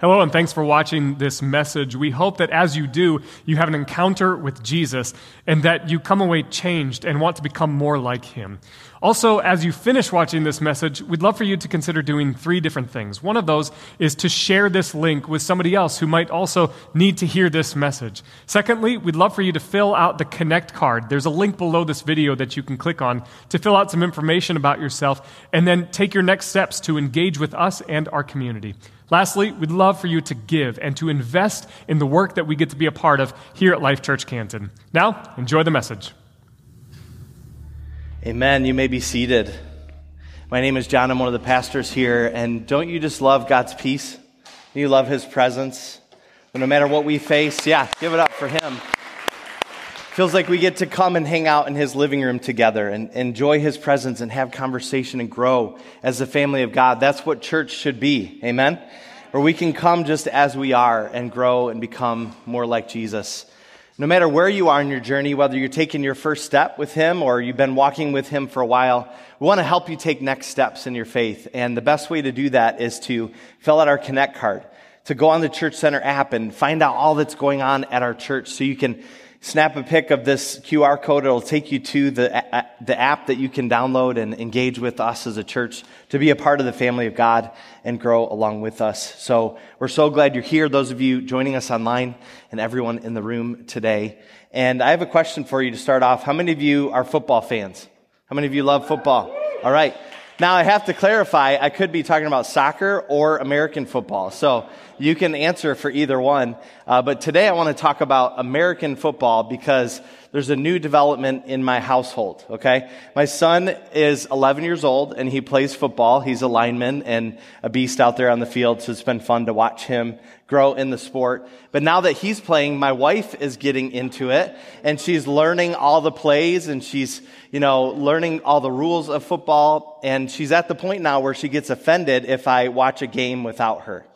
Hello, and thanks for watching this message. We hope that as you do, you have an encounter with Jesus and that you come away changed and want to become more like him. Also, as you finish watching this message, we'd love for you to consider doing three different things. One of those is to share this link with somebody else who might also need to hear this message. Secondly, we'd love for you to fill out the Connect card. There's a link below this video that you can click on to fill out some information about yourself and then take your next steps to engage with us and our community. Lastly, we'd love for you to give and to invest in the work that we get to be a part of here at Life Church Canton. Now, enjoy the message. Amen. You may be seated. My name is John. I'm one of the pastors here. And don't you just love God's peace? You love His presence. no matter what we face, yeah, give it up for Him. Feels like we get to come and hang out in His living room together and enjoy His presence and have conversation and grow as the family of God. That's what church should be. Amen where we can come just as we are and grow and become more like Jesus. No matter where you are in your journey, whether you're taking your first step with Him or you've been walking with Him for a while, we want to help you take next steps in your faith. And the best way to do that is to fill out our Connect card, to go on the Church Center app and find out all that's going on at our church so you can snap a pic of this QR code. It'll take you to the, the app that you can download and engage with us as a church to be a part of the family of God and grow along with us. So we're so glad you're here, those of you joining us online and everyone in the room today. And I have a question for you to start off. How many of you are football fans? How many of you love football? All right. Now I have to clarify, I could be talking about soccer or American football. So you can answer for either one. Uh, but today I want to talk about American football because there's a new development in my household, okay? My son is 11 years old and he plays football. He's a lineman and a beast out there on the field, so it's been fun to watch him grow in the sport. But now that he's playing, my wife is getting into it and she's learning all the plays and she's, you know, learning all the rules of football. And she's at the point now where she gets offended if I watch a game without her.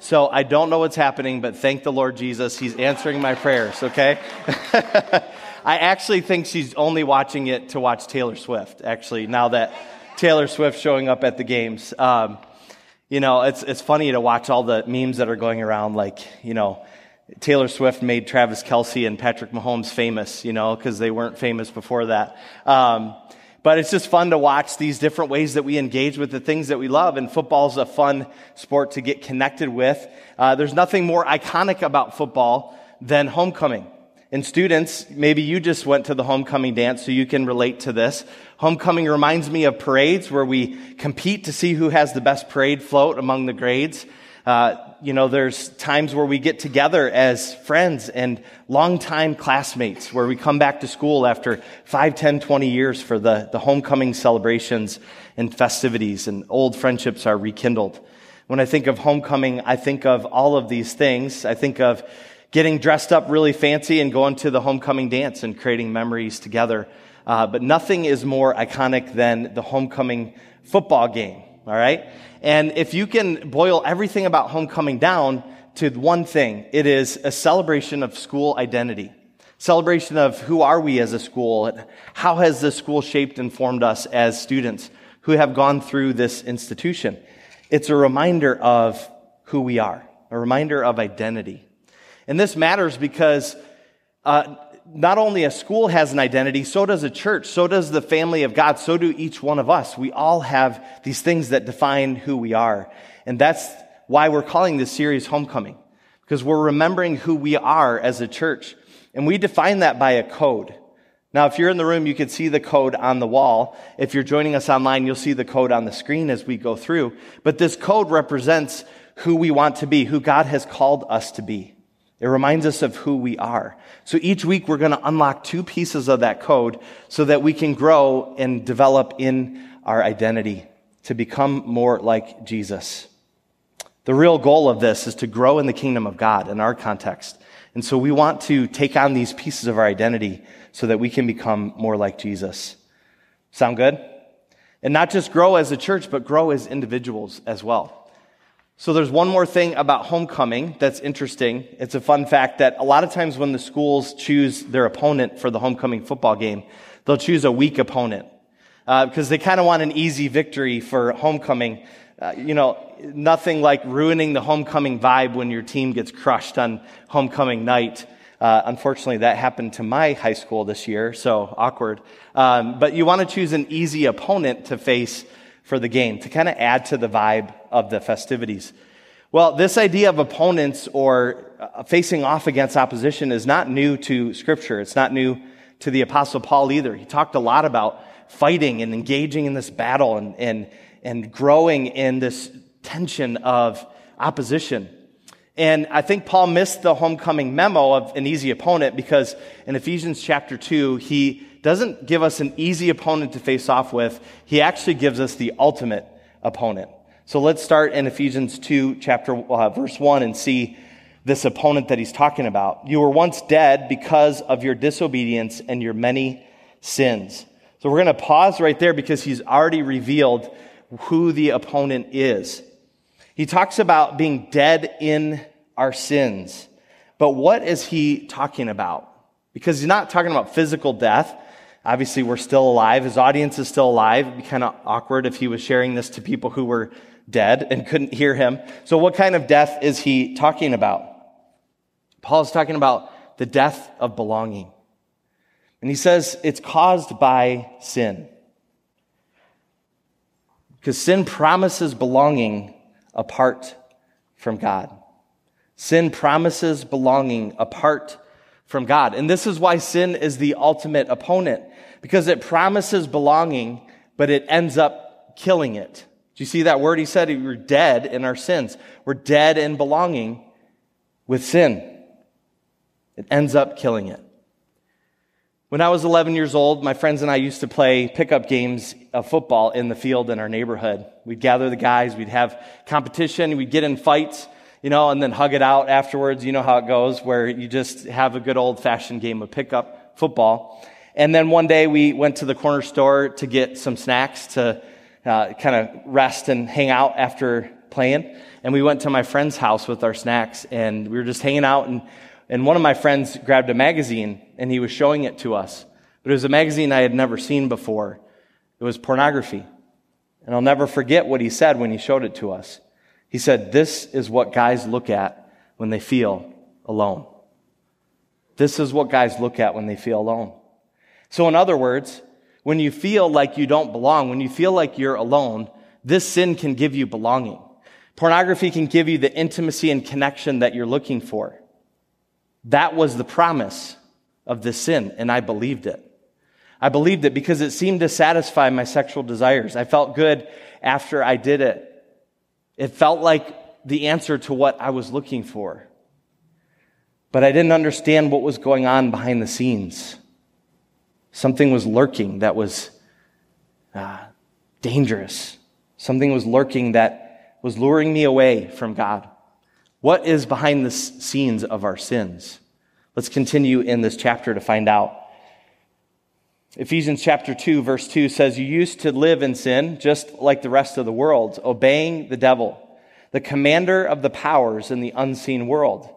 So I don't know what's happening, but thank the Lord Jesus. He's answering my prayers, okay? I actually think she's only watching it to watch Taylor Swift, actually, now that Taylor Swift showing up at the games. Um, you know, it's, it's funny to watch all the memes that are going around, like, you know, Taylor Swift made Travis Kelce and Patrick Mahomes famous, you know, because they weren't famous before that. Um, but it's just fun to watch these different ways that we engage with the things that we love. And football is a fun sport to get connected with. Uh, there's nothing more iconic about football than homecoming. And students, maybe you just went to the homecoming dance so you can relate to this. Homecoming reminds me of parades where we compete to see who has the best parade float among the grades. Uh, you know, there's times where we get together as friends and longtime classmates where we come back to school after 5, 10, 20 years for the, the homecoming celebrations and festivities and old friendships are rekindled. When I think of homecoming, I think of all of these things. I think of getting dressed up really fancy and going to the homecoming dance and creating memories together. Uh, but nothing is more iconic than the homecoming football game. All right. And if you can boil everything about homecoming down to one thing, it is a celebration of school identity. Celebration of who are we as a school? How has the school shaped and formed us as students who have gone through this institution? It's a reminder of who we are, a reminder of identity. And this matters because uh, not only a school has an identity, so does a church, so does the family of God, so do each one of us. We all have these things that define who we are. And that's why we're calling this series Homecoming, because we're remembering who we are as a church. And we define that by a code. Now, if you're in the room, you can see the code on the wall. If you're joining us online, you'll see the code on the screen as we go through. But this code represents who we want to be, who God has called us to be. It reminds us of who we are. So each week we're going to unlock two pieces of that code so that we can grow and develop in our identity to become more like Jesus. The real goal of this is to grow in the kingdom of God in our context. And so we want to take on these pieces of our identity so that we can become more like Jesus. Sound good? And not just grow as a church, but grow as individuals as well. So there's one more thing about homecoming that's interesting. It's a fun fact that a lot of times when the schools choose their opponent for the homecoming football game, they'll choose a weak opponent. Uh, because they kind of want an easy victory for homecoming. uh, you know, nothing like ruining the homecoming vibe when your team gets crushed on homecoming night. Uh, unfortunately, that happened to my high school this year, so awkward. Um, but you want to choose an easy opponent to face for the game to kind of add to the vibe of the festivities. Well, this idea of opponents or uh, facing off against opposition is not new to Scripture. It's not new to the Apostle Paul either. He talked a lot about fighting and engaging in this battle and, and, and growing in this tension of opposition. And I think Paul missed the homecoming memo of an easy opponent because in Ephesians chapter 2, he doesn't give us an easy opponent to face off with. He actually gives us the ultimate opponent. So let's start in Ephesians 2, chapter, uh, verse 1, and see this opponent that he's talking about. You were once dead because of your disobedience and your many sins. So we're going to pause right there because he's already revealed who the opponent is. He talks about being dead in our sins. But what is he talking about? Because he's not talking about physical death. Obviously, we're still alive. His audience is still alive. It'd be kind of awkward if he was sharing this to people who were dead and couldn't hear him. So, what kind of death is he talking about? Paul is talking about the death of belonging. And he says it's caused by sin. Because sin promises belonging apart from God. Sin promises belonging apart from God. And this is why sin is the ultimate opponent, because it promises belonging, but it ends up killing it. Do you see that word? He said we're dead in our sins. We're dead in belonging with sin. It ends up killing it. When I was 11 years old, my friends and I used to play pickup games of football in the field in our neighborhood. We'd gather the guys, we'd have competition, we'd get in fights, you know, and then hug it out afterwards. You know how it goes, where you just have a good old fashioned game of pickup football. And then one day we went to the corner store to get some snacks to uh, kind of rest and hang out after playing. And we went to my friend's house with our snacks, and we were just hanging out and and one of my friends grabbed a magazine and he was showing it to us. But it was a magazine I had never seen before. It was pornography. And I'll never forget what he said when he showed it to us. He said, This is what guys look at when they feel alone. This is what guys look at when they feel alone. So, in other words, when you feel like you don't belong, when you feel like you're alone, this sin can give you belonging. Pornography can give you the intimacy and connection that you're looking for. That was the promise of the sin, and I believed it. I believed it because it seemed to satisfy my sexual desires. I felt good after I did it. It felt like the answer to what I was looking for. But I didn't understand what was going on behind the scenes. Something was lurking that was uh, dangerous. Something was lurking that was luring me away from God. What is behind the scenes of our sins? Let's continue in this chapter to find out. Ephesians chapter 2, verse 2 says, You used to live in sin just like the rest of the world, obeying the devil, the commander of the powers in the unseen world.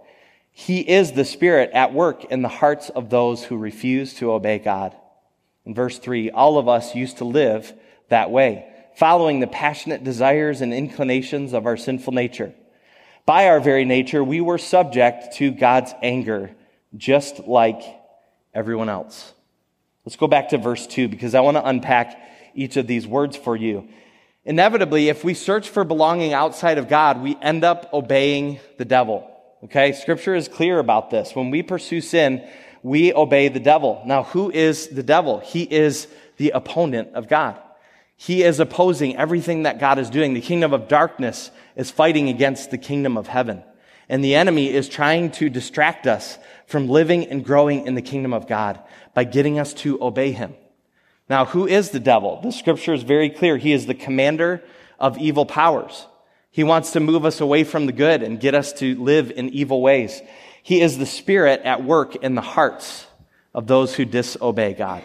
He is the spirit at work in the hearts of those who refuse to obey God. In verse 3, all of us used to live that way, following the passionate desires and inclinations of our sinful nature. By our very nature, we were subject to God's anger, just like everyone else. Let's go back to verse 2 because I want to unpack each of these words for you. Inevitably, if we search for belonging outside of God, we end up obeying the devil. Okay? Scripture is clear about this. When we pursue sin, we obey the devil. Now, who is the devil? He is the opponent of God. He is opposing everything that God is doing. The kingdom of darkness is fighting against the kingdom of heaven. And the enemy is trying to distract us from living and growing in the kingdom of God by getting us to obey him. Now, who is the devil? The scripture is very clear. He is the commander of evil powers. He wants to move us away from the good and get us to live in evil ways. He is the spirit at work in the hearts of those who disobey God.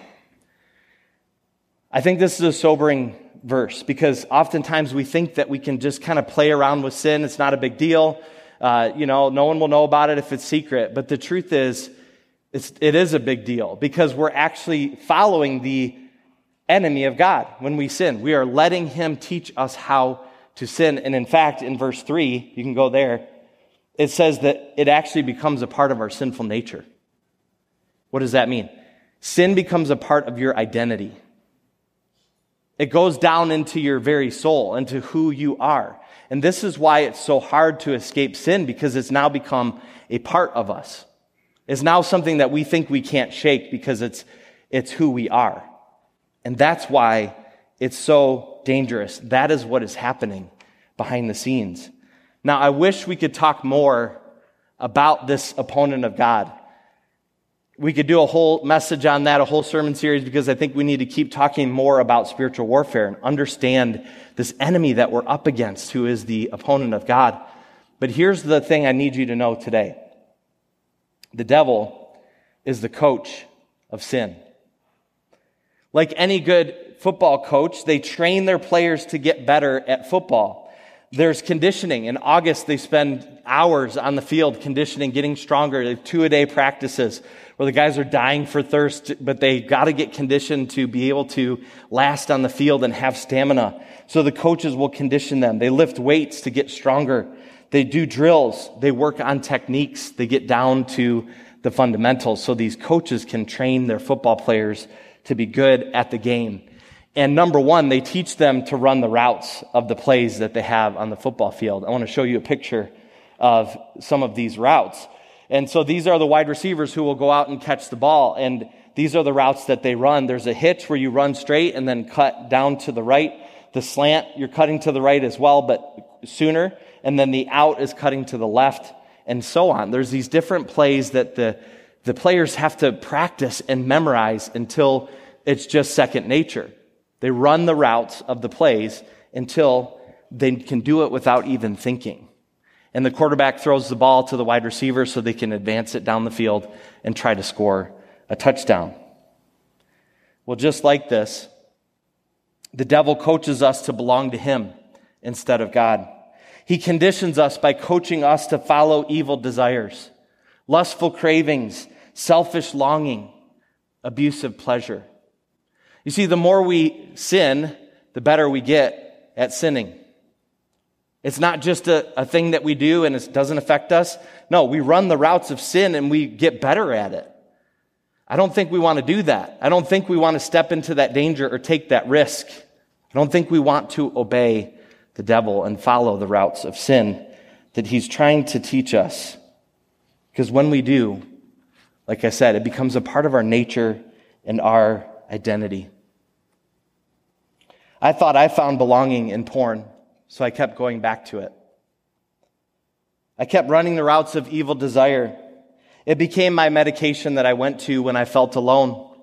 I think this is a sobering verse because oftentimes we think that we can just kind of play around with sin. It's not a big deal. Uh, you know, no one will know about it if it's secret. But the truth is, it's, it is a big deal because we're actually following the enemy of God when we sin. We are letting him teach us how to sin. And in fact, in verse 3, you can go there, it says that it actually becomes a part of our sinful nature. What does that mean? Sin becomes a part of your identity. It goes down into your very soul, into who you are. And this is why it's so hard to escape sin because it's now become a part of us. It's now something that we think we can't shake because it's, it's who we are. And that's why it's so dangerous. That is what is happening behind the scenes. Now, I wish we could talk more about this opponent of God. We could do a whole message on that, a whole sermon series, because I think we need to keep talking more about spiritual warfare and understand this enemy that we're up against, who is the opponent of God. But here's the thing I need you to know today the devil is the coach of sin. Like any good football coach, they train their players to get better at football. There's conditioning. In August, they spend hours on the field conditioning, getting stronger. They have two a day practices where the guys are dying for thirst, but they got to get conditioned to be able to last on the field and have stamina. So the coaches will condition them. They lift weights to get stronger. They do drills. They work on techniques. They get down to the fundamentals so these coaches can train their football players to be good at the game. And number one, they teach them to run the routes of the plays that they have on the football field. I want to show you a picture of some of these routes. And so these are the wide receivers who will go out and catch the ball. And these are the routes that they run. There's a hitch where you run straight and then cut down to the right. The slant, you're cutting to the right as well, but sooner. And then the out is cutting to the left and so on. There's these different plays that the, the players have to practice and memorize until it's just second nature. They run the routes of the plays until they can do it without even thinking. And the quarterback throws the ball to the wide receiver so they can advance it down the field and try to score a touchdown. Well, just like this, the devil coaches us to belong to him instead of God. He conditions us by coaching us to follow evil desires, lustful cravings, selfish longing, abusive pleasure. You see, the more we sin, the better we get at sinning. It's not just a, a thing that we do and it doesn't affect us. No, we run the routes of sin and we get better at it. I don't think we want to do that. I don't think we want to step into that danger or take that risk. I don't think we want to obey the devil and follow the routes of sin that he's trying to teach us. Because when we do, like I said, it becomes a part of our nature and our identity. I thought I found belonging in porn, so I kept going back to it. I kept running the routes of evil desire. It became my medication that I went to when I felt alone,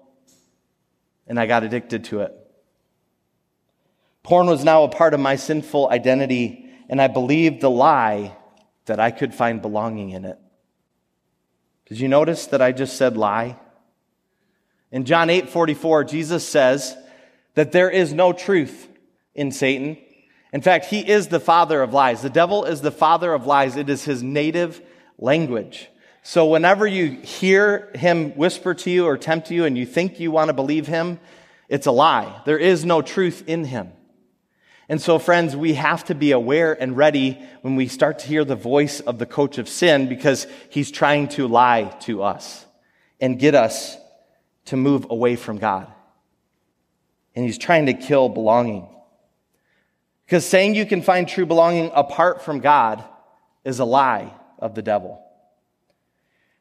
and I got addicted to it. Porn was now a part of my sinful identity, and I believed the lie that I could find belonging in it. Did you notice that I just said lie? In John 8 44, Jesus says that there is no truth in Satan. In fact, he is the father of lies. The devil is the father of lies. It is his native language. So whenever you hear him whisper to you or tempt you and you think you want to believe him, it's a lie. There is no truth in him. And so, friends, we have to be aware and ready when we start to hear the voice of the coach of sin because he's trying to lie to us and get us to move away from God. And he's trying to kill belonging. Because saying you can find true belonging apart from God is a lie of the devil.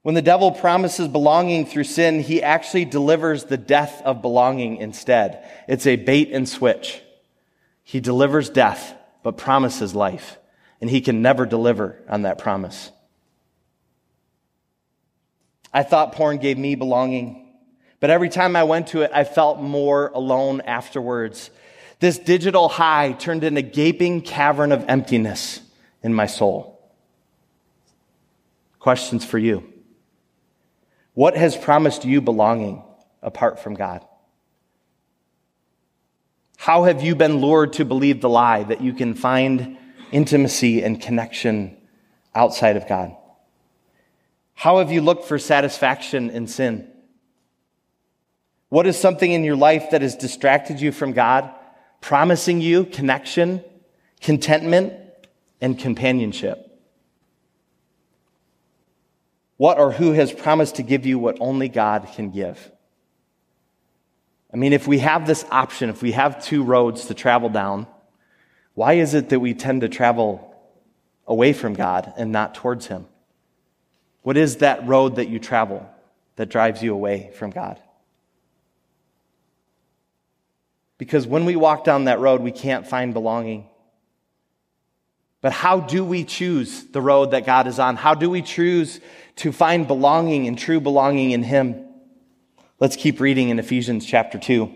When the devil promises belonging through sin, he actually delivers the death of belonging instead. It's a bait and switch. He delivers death, but promises life. And he can never deliver on that promise. I thought porn gave me belonging, but every time I went to it, I felt more alone afterwards. This digital high turned into a gaping cavern of emptiness in my soul. Questions for you. What has promised you belonging apart from God? How have you been lured to believe the lie that you can find intimacy and connection outside of God? How have you looked for satisfaction in sin? What is something in your life that has distracted you from God, promising you connection, contentment, and companionship. What or who has promised to give you what only God can give? I mean, if we have this option, if we have two roads to travel down, why is it that we tend to travel away from God and not towards Him? What is that road that you travel that drives you away from God? Because when we walk down that road, we can't find belonging. But how do we choose the road that God is on? How do we choose to find belonging and true belonging in Him? Let's keep reading in Ephesians chapter 2,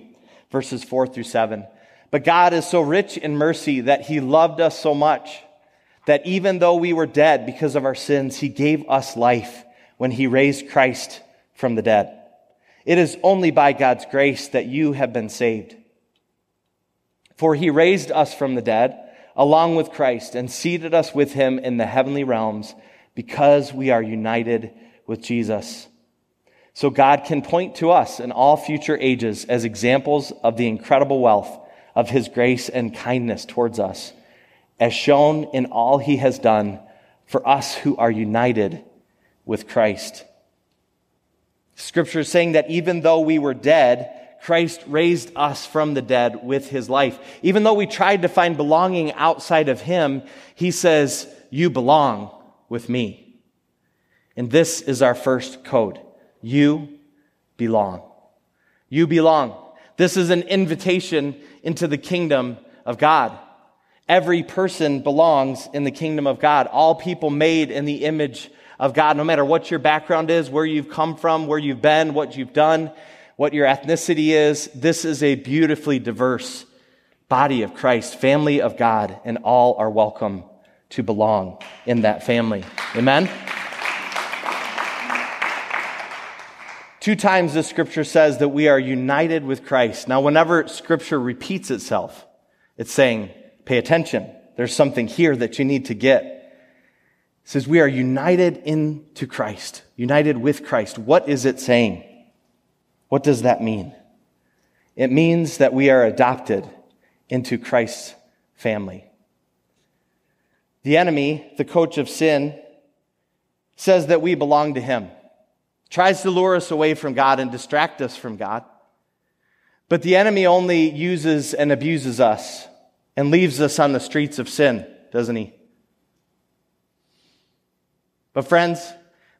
verses 4 through 7. But God is so rich in mercy that He loved us so much that even though we were dead because of our sins, He gave us life when He raised Christ from the dead. It is only by God's grace that you have been saved. For He raised us from the dead along with Christ and seated us with him in the heavenly realms because we are united with Jesus. So God can point to us in all future ages as examples of the incredible wealth of his grace and kindness towards us, as shown in all he has done for us who are united with Christ. Scripture is saying that even though we were dead, Christ raised us from the dead with his life. Even though we tried to find belonging outside of him, he says, You belong with me. And this is our first code. You belong. You belong. This is an invitation into the kingdom of God. Every person belongs in the kingdom of God. All people made in the image of God, no matter what your background is, where you've come from, where you've been, what you've done, what your ethnicity is. This is a beautifully diverse body of Christ, family of God, and all are welcome to belong in that family. Amen? Two times the scripture says that we are united with Christ. Now, whenever scripture repeats itself, it's saying, pay attention. There's something here that you need to get. It says we are united into Christ, united with Christ. What is it saying? What does that mean? It means that we are adopted into Christ's family. The enemy, the coach of sin, says that we belong to him, tries to lure us away from God and distract us from God. But the enemy only uses and abuses us and leaves us on the streets of sin, doesn't he? But friends,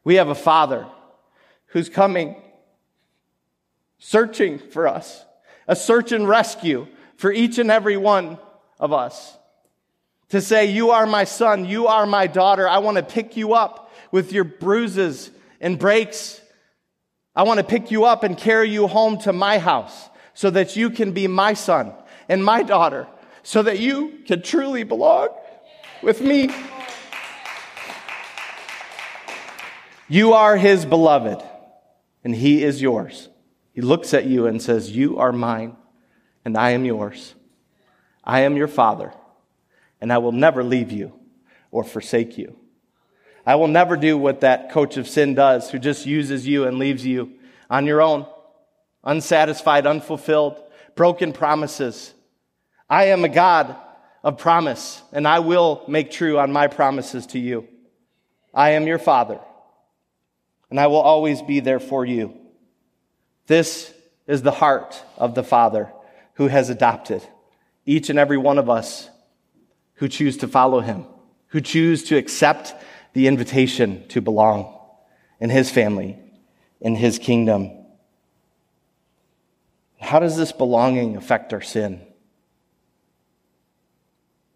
we have a father who's coming searching for us, a search and rescue for each and every one of us. To say, You are my son, you are my daughter. I want to pick you up with your bruises and breaks. I want to pick you up and carry you home to my house so that you can be my son and my daughter, so that you can truly belong with me. You are his beloved, and he is yours. He looks at you and says, You are mine, and I am yours. I am your father, and I will never leave you or forsake you. I will never do what that coach of sin does, who just uses you and leaves you on your own, unsatisfied, unfulfilled, broken promises. I am a God of promise, and I will make true on my promises to you. I am your father, and I will always be there for you. This is the heart of the Father who has adopted each and every one of us who choose to follow him, who choose to accept the invitation to belong in his family, in his kingdom. How does this belonging affect our sin?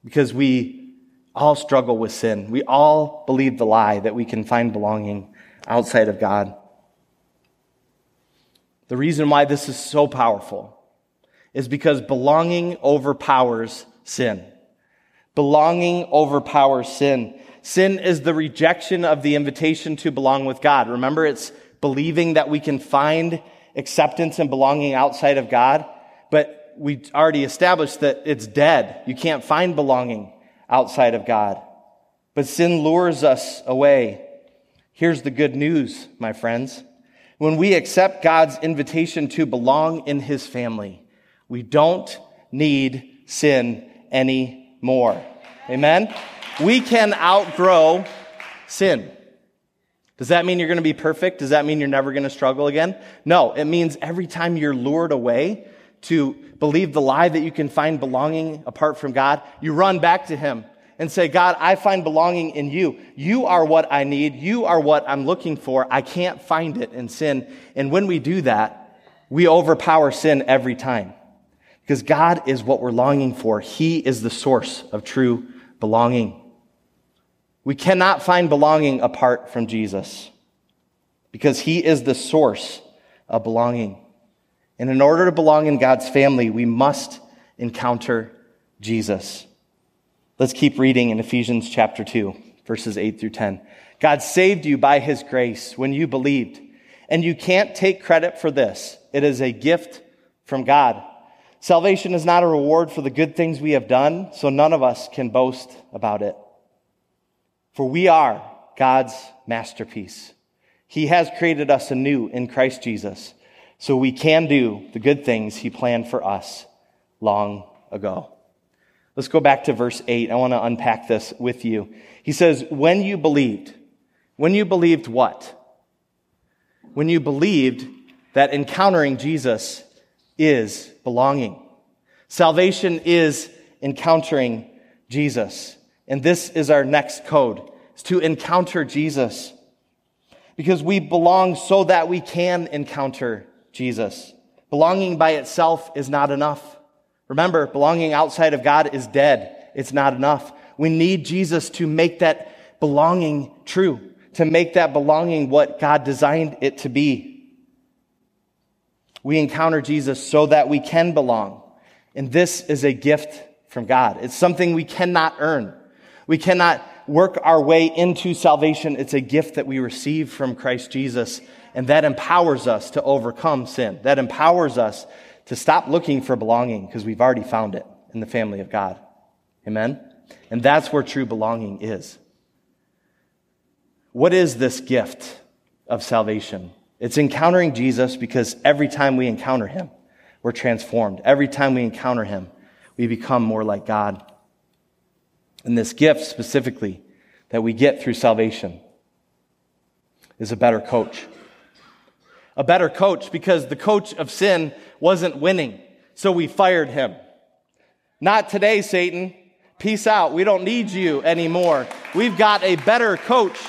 Because we all struggle with sin. We all believe the lie that we can find belonging outside of God. The reason why this is so powerful is because belonging overpowers sin. Belonging overpowers sin. Sin is the rejection of the invitation to belong with God. Remember, it's believing that we can find acceptance and belonging outside of God, but we already established that it's dead. You can't find belonging outside of God. But sin lures us away. Here's the good news, my friends. When we accept God's invitation to belong in his family, we don't need sin anymore. Amen? We can outgrow sin. Does that mean you're going to be perfect? Does that mean you're never going to struggle again? No, it means every time you're lured away to believe the lie that you can find belonging apart from God, you run back to Him and say, God, I find belonging in you. You are what I need. You are what I'm looking for. I can't find it in sin. And when we do that, we overpower sin every time. Because God is what we're longing for. He is the source of true belonging. We cannot find belonging apart from Jesus because he is the source of belonging. And in order to belong in God's family, we must encounter Jesus. Let's keep reading in Ephesians chapter 2, verses 8 through 10. God saved you by his grace when you believed. And you can't take credit for this. It is a gift from God. Salvation is not a reward for the good things we have done, so none of us can boast about it. For we are God's masterpiece. He has created us anew in Christ Jesus, so we can do the good things He planned for us long ago. Let's go back to verse 8. I want to unpack this with you. He says, When you believed, when you believed what? When you believed that encountering Jesus is belonging. Salvation is encountering Jesus. And this is our next code, is to encounter Jesus. Because we belong so that we can encounter Jesus. Belonging by itself is not enough. Remember, belonging outside of God is dead. It's not enough. We need Jesus to make that belonging true, to make that belonging what God designed it to be. We encounter Jesus so that we can belong. And this is a gift from God. It's something we cannot earn. We cannot work our way into salvation. It's a gift that we receive from Christ Jesus. And that empowers us to overcome sin. That empowers us to stop looking for belonging because we've already found it in the family of God. Amen? And that's where true belonging is. What is this gift of salvation? It's encountering Jesus because every time we encounter him, we're transformed. Every time we encounter him, we become more like God. And this gift specifically that we get through salvation is a better coach. A better coach because the coach of sin wasn't winning, so we fired him. Not today, Satan. Peace out. We don't need you anymore. We've got a better coach,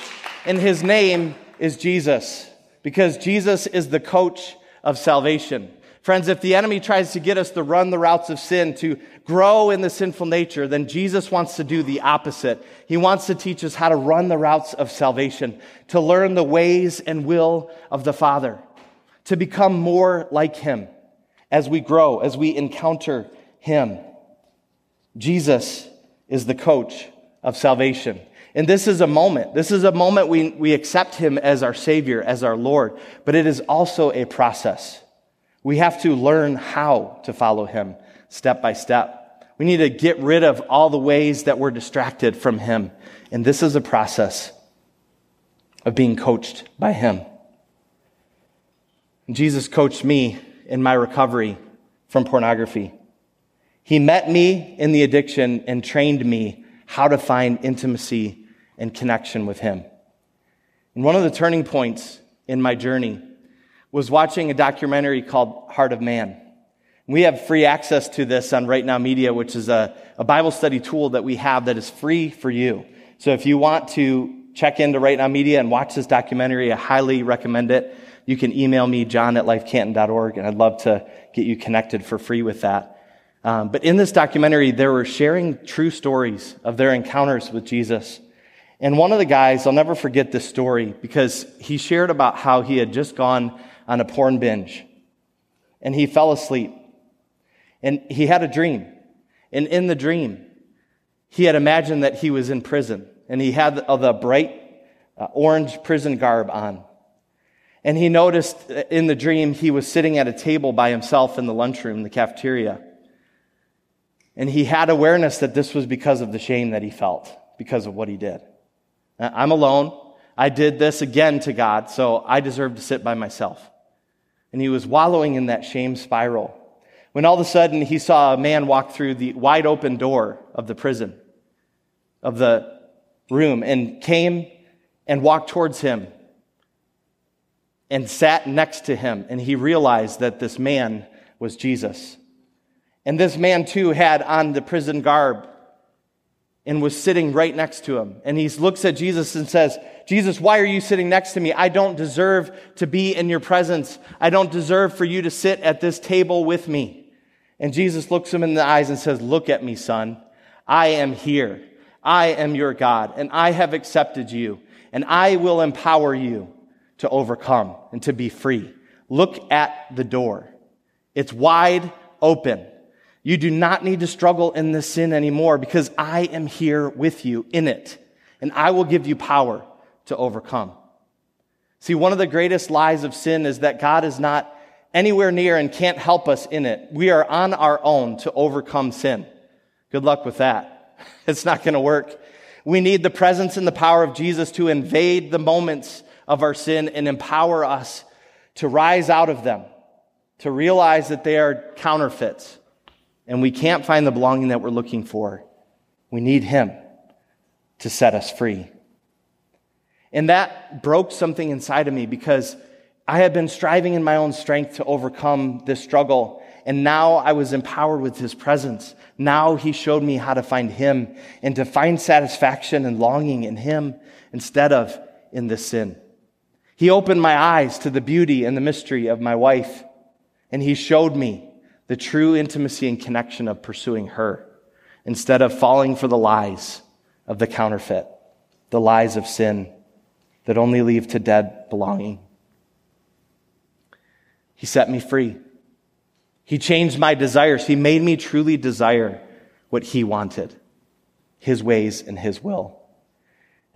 and his name is Jesus because Jesus is the coach of salvation. Friends, if the enemy tries to get us to run the routes of sin, to grow in the sinful nature, then Jesus wants to do the opposite. He wants to teach us how to run the routes of salvation, to learn the ways and will of the Father, to become more like Him as we grow, as we encounter Him. Jesus is the coach of salvation. And this is a moment. This is a moment we, we accept Him as our Savior, as our Lord, but it is also a process. We have to learn how to follow him step by step. We need to get rid of all the ways that we're distracted from him. And this is a process of being coached by him. Jesus coached me in my recovery from pornography. He met me in the addiction and trained me how to find intimacy and connection with him. And one of the turning points in my journey was watching a documentary called Heart of Man. We have free access to this on Right Now Media, which is a, a Bible study tool that we have that is free for you. So if you want to check into Right Now Media and watch this documentary, I highly recommend it. You can email me, john at lifecanton.org, and I'd love to get you connected for free with that. Um, but in this documentary, they were sharing true stories of their encounters with Jesus. And one of the guys, I'll never forget this story because he shared about how he had just gone on a porn binge. And he fell asleep. And he had a dream. And in the dream, he had imagined that he was in prison. And he had the bright uh, orange prison garb on. And he noticed in the dream he was sitting at a table by himself in the lunchroom, the cafeteria. And he had awareness that this was because of the shame that he felt because of what he did. I'm alone. I did this again to God, so I deserve to sit by myself and he was wallowing in that shame spiral when all of a sudden he saw a man walk through the wide open door of the prison. of the room and came and walked towards him and sat next to him. And he realized that this man was Jesus. And this man too had on the prison garb and was sitting right next to him. And he looks at Jesus and says, Jesus, why are you sitting next to me? I don't deserve to be in your presence. I don't deserve for you to sit at this table with me. And Jesus looks him in the eyes and says, look at me, son. I am here. I am your God and I have accepted you and I will empower you to overcome and to be free. Look at the door. It's wide open. You do not need to struggle in this sin anymore because I am here with you in it and I will give you power to overcome. See, one of the greatest lies of sin is that God is not anywhere near and can't help us in it. We are on our own to overcome sin. Good luck with that. It's not going to work. We need the presence and the power of Jesus to invade the moments of our sin and empower us to rise out of them, to realize that they are counterfeits and we can't find the belonging that we're looking for. We need Him to set us free. And that broke something inside of me because I had been striving in my own strength to overcome this struggle. And now I was empowered with His presence. Now He showed me how to find Him and to find satisfaction and longing in Him instead of in the sin. He opened my eyes to the beauty and the mystery of my wife, and He showed me the true intimacy and connection of pursuing her instead of falling for the lies of the counterfeit, the lies of sin that only lead to dead belonging. He set me free. He changed my desires. He made me truly desire what He wanted, His ways and His will.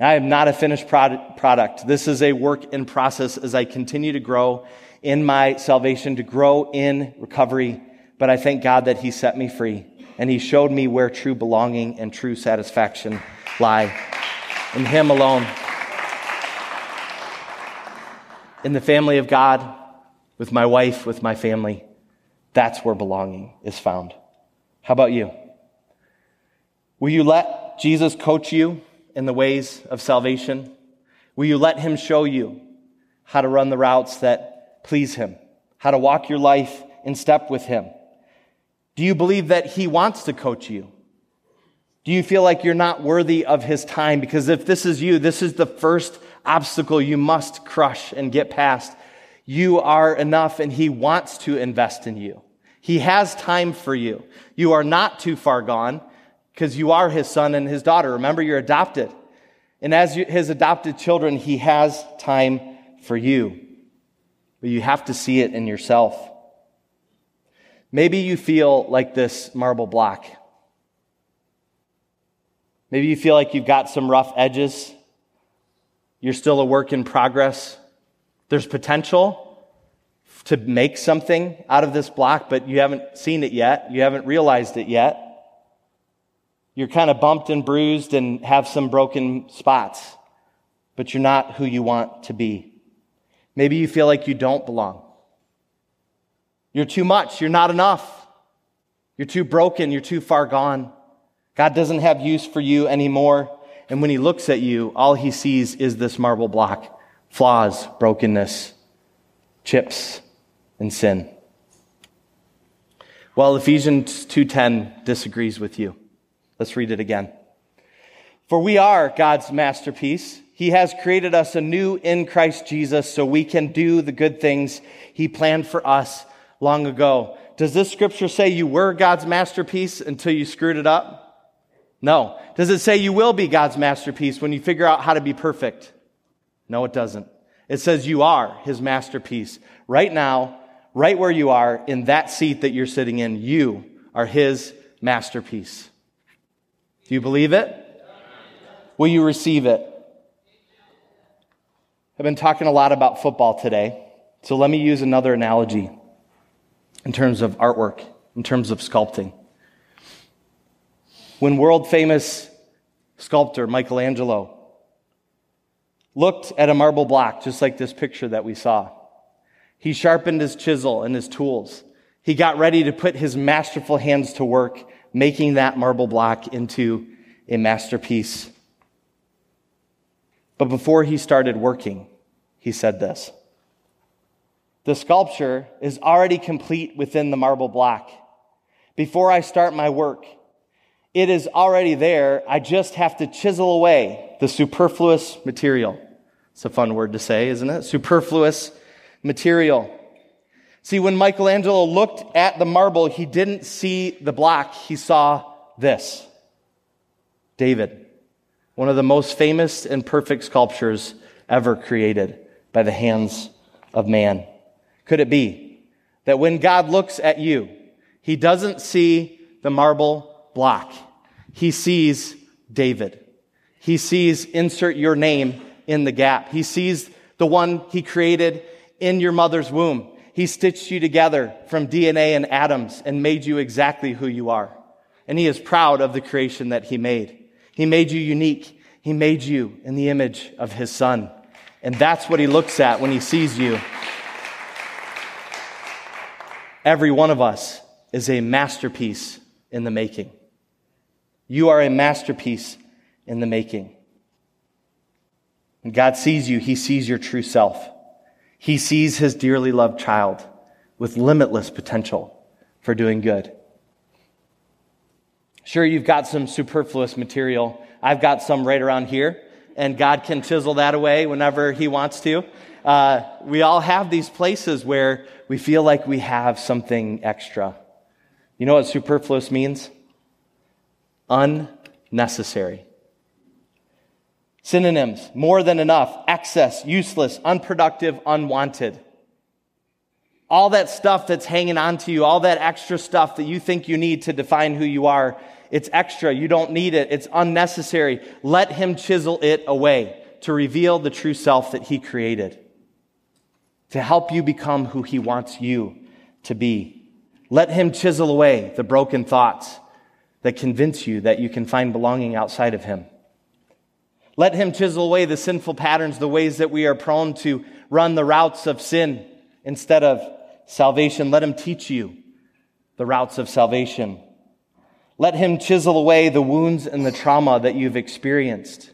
I am not a finished product. This is a work in process as I continue to grow in my salvation, to grow in recovery. But I thank God that He set me free and He showed me where true belonging and true satisfaction lie in Him alone. In the family of God, with my wife, with my family, that's where belonging is found. How about you? Will you let Jesus coach you in the ways of salvation? Will you let Him show you how to run the routes that please Him, how to walk your life in step with Him? Do you believe that He wants to coach you? Do you feel like you're not worthy of His time? Because if this is you, this is the first obstacle you must crush and get past. You are enough and He wants to invest in you. He has time for you. You are not too far gone because you are his son and his daughter. Remember, you're adopted. And as his adopted children, he has time for you. But you have to see it in yourself. Maybe you feel like this marble block. Maybe you feel like you've got some rough edges. You're still a work in progress. There's potential to make something out of this block, but you haven't seen it yet. You haven't realized it yet you're kind of bumped and bruised and have some broken spots, but you're not who you want to be. Maybe you feel like you don't belong. You're too much. You're not enough. You're too broken. You're too far gone. God doesn't have use for you anymore. And when he looks at you, all he sees is this marble block flaws, brokenness, chips, and sin. Well, Ephesians 2:10 disagrees with you. Let's read it again. For we are God's masterpiece. He has created us anew in Christ Jesus so we can do the good things He planned for us long ago. Does this scripture say you were God's masterpiece until you screwed it up? No. Does it say you will be God's masterpiece when you figure out how to be perfect? No, it doesn't. It says you are His masterpiece. Right now, right where you are, in that seat that you're sitting in, you are His masterpiece. Do you believe it? Will you receive it? I've been talking a lot about football today, so let me use another analogy in terms of artwork, in terms of sculpting. When world famous sculptor Michelangelo looked at a marble block, just like this picture that we saw, he sharpened his chisel and his tools. He got ready to put his masterful hands to work making that marble block into a masterpiece. But before he started working, he said this The sculpture is already complete within the marble block. Before I start my work, it is already there. I just have to chisel away the superfluous material. It's a fun word to say, isn't it? Superfluous material. See, when Michelangelo looked at the marble, he didn't see the block. He saw this. David, one of the most famous and perfect sculptures ever created by the hands of man. Could it be that when God looks at you, he doesn't see the marble block. He sees David. He sees insert your name in the gap. He sees the one he created in your mother's womb. He stitched you together from DNA and atoms and made you exactly who you are. And he is proud of the creation that he made. He made you unique. He made you in the image of his son. And that's what he looks at when he sees you. Every one of us is a masterpiece in the making. You are a masterpiece in the making. God sees you, he sees your true self. He sees his dearly loved child with limitless potential for doing good. Sure, you've got some superfluous material. I've got some right around here, and God can chisel that away whenever He wants to. Uh, we all have these places where we feel like we have something extra. You know what superfluous means? Unnecessary. Synonyms more than enough, excess, useless, unproductive, unwanted. All that stuff that's hanging on to you, all that extra stuff that you think you need to define who you are, it's extra. You don't need it. It's unnecessary. Let Him chisel it away to reveal the true self that He created, to help you become who He wants you to be. Let Him chisel away the broken thoughts that convince you that you can find belonging outside of Him. Let him chisel away the sinful patterns, the ways that we are prone to run the routes of sin instead of salvation. Let him teach you the routes of salvation. Let him chisel away the wounds and the trauma that you've experienced.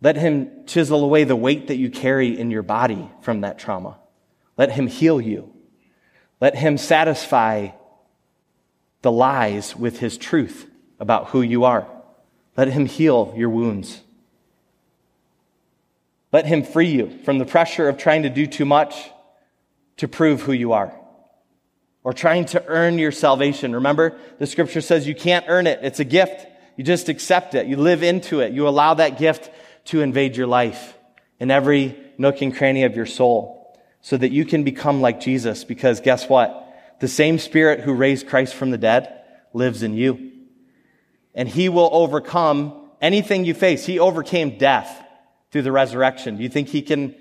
Let him chisel away the weight that you carry in your body from that trauma. Let him heal you. Let him satisfy the lies with his truth about who you are. Let him heal your wounds. Let him free you from the pressure of trying to do too much to prove who you are or trying to earn your salvation. Remember, the scripture says you can't earn it. It's a gift. You just accept it. You live into it. You allow that gift to invade your life in every nook and cranny of your soul so that you can become like Jesus because guess what? The same spirit who raised Christ from the dead lives in you and he will overcome anything you face. He overcame death through the resurrection. Do you think he can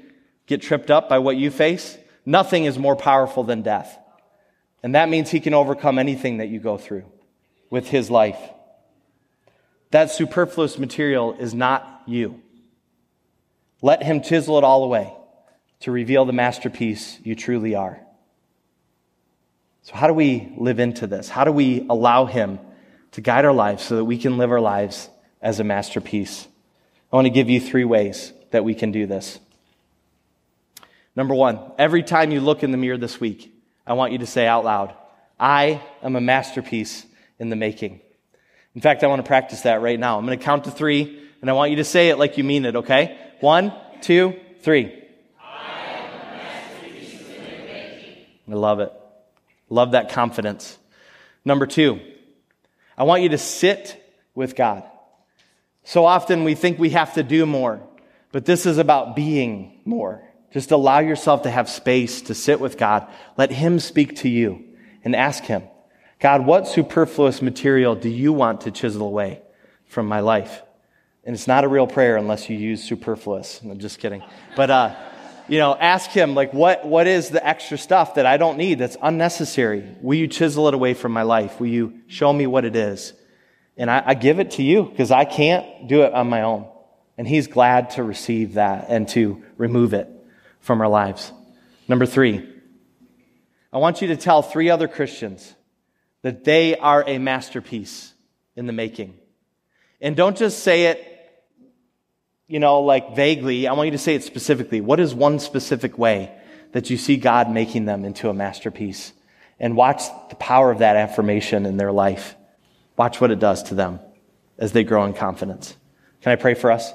get tripped up by what you face? Nothing is more powerful than death. And that means he can overcome anything that you go through with his life. That superfluous material is not you. Let him chisel it all away to reveal the masterpiece you truly are. So, how do we live into this? How do we allow him to guide our lives so that we can live our lives as a masterpiece. I want to give you three ways that we can do this. Number one, every time you look in the mirror this week, I want you to say out loud, I am a masterpiece in the making. In fact, I want to practice that right now. I'm going to count to three, and I want you to say it like you mean it, okay? One, two, three. I love it. Love that confidence. Number two, I want you to sit with God. So often we think we have to do more, but this is about being more. Just allow yourself to have space to sit with God. Let Him speak to you and ask Him, God, what superfluous material do you want to chisel away from my life? And it's not a real prayer unless you use superfluous. I'm just kidding. But, uh, you know, ask him, like, what, what is the extra stuff that I don't need that's unnecessary? Will you chisel it away from my life? Will you show me what it is? And I, I give it to you because I can't do it on my own. And he's glad to receive that and to remove it from our lives. Number three, I want you to tell three other Christians that they are a masterpiece in the making. And don't just say it, you know, like vaguely. I want you to say it specifically. What is one specific way that you see God making them into a masterpiece? And watch the power of that affirmation in their life. Watch what it does to them as they grow in confidence. Can I pray for us?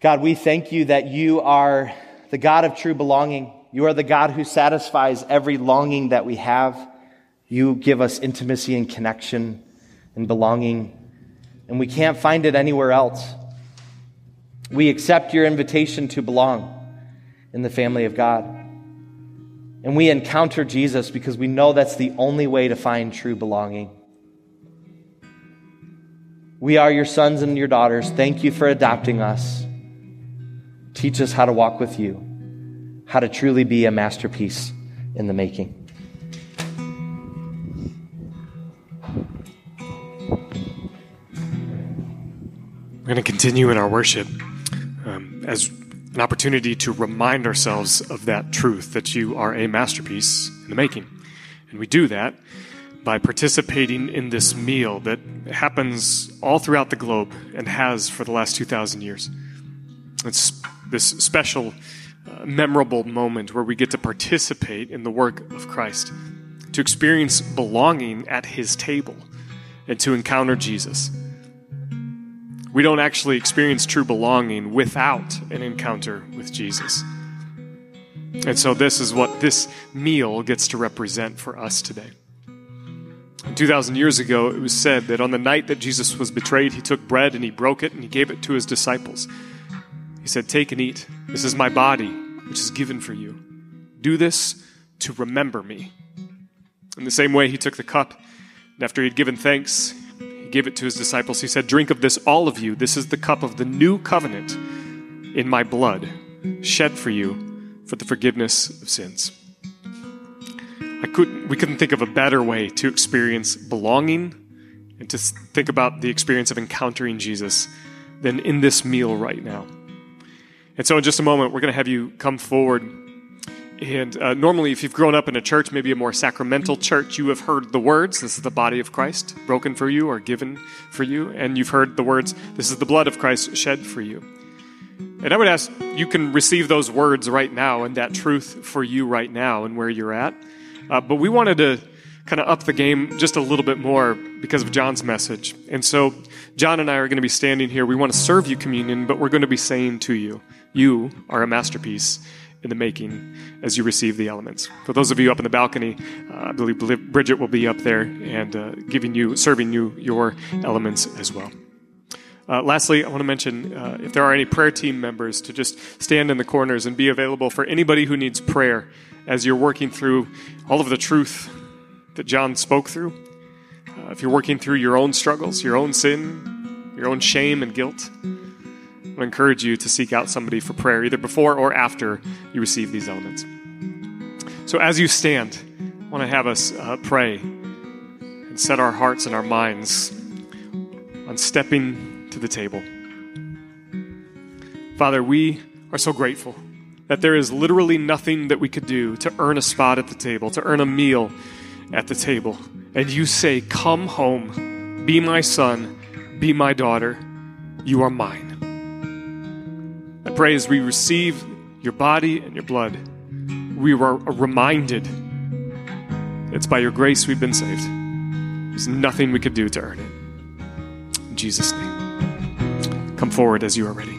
God, we thank you that you are the God of true belonging. You are the God who satisfies every longing that we have. You give us intimacy and connection and belonging, and we can't find it anywhere else. We accept your invitation to belong in the family of God. And we encounter Jesus because we know that's the only way to find true belonging. We are your sons and your daughters. Thank you for adopting us. Teach us how to walk with you, how to truly be a masterpiece in the making. We're going to continue in our worship as an opportunity to remind ourselves of that truth that you are a masterpiece in the making. And we do that by participating in this meal that happens all throughout the globe and has for the last 2,000 years. It's this special, uh, memorable moment where we get to participate in the work of Christ, to experience belonging at his table, and to encounter Jesus. We don't actually experience true belonging without an encounter with Jesus. And so, this is what this meal gets to represent for us today. 2,000 years ago, it was said that on the night that Jesus was betrayed, he took bread and he broke it and he gave it to his disciples. He said, Take and eat. This is my body, which is given for you. Do this to remember me. In the same way, he took the cup, and after he had given thanks, gave it to his disciples. He said, Drink of this, all of you. This is the cup of the new covenant in my blood, shed for you for the forgiveness of sins. I couldn't, we couldn't think of a better way to experience belonging and to think about the experience of encountering Jesus than in this meal right now. And so, in just a moment, we're going to have you come forward. And uh, normally, if you've grown up in a church, maybe a more sacramental church, you have heard the words, This is the body of Christ, broken for you or given for you. And you've heard the words, This is the blood of Christ shed for you. And I would ask, you can receive those words right now and that truth for you right now and where you're at. Uh, but we wanted to kind of up the game just a little bit more because of John's message. And so, John and I are going to be standing here. We want to serve you communion, but we're going to be saying to you, You are a masterpiece in the making as you receive the elements. For those of you up in the balcony, uh, I believe Bridget will be up there and uh, giving you, serving you your elements as well. Uh, lastly, I want to mention uh, if there are any prayer team members to just stand in the corners and be available for anybody who needs prayer as you're working through all of the truth that John spoke through. Uh, if you're working through your own struggles, your own sin, your own shame and guilt, I encourage you to seek out somebody for prayer, either before or after you receive these elements. So, as you stand, I want to have us uh, pray and set our hearts and our minds on stepping to the table. Father, we are so grateful that there is literally nothing that we could do to earn a spot at the table, to earn a meal at the table. And you say, Come home, be my son, be my daughter, you are mine. I pray as we receive your body and your blood, we are reminded it's by your grace we've been saved. There's nothing we could do to earn it. In Jesus' name. Come forward as you are ready.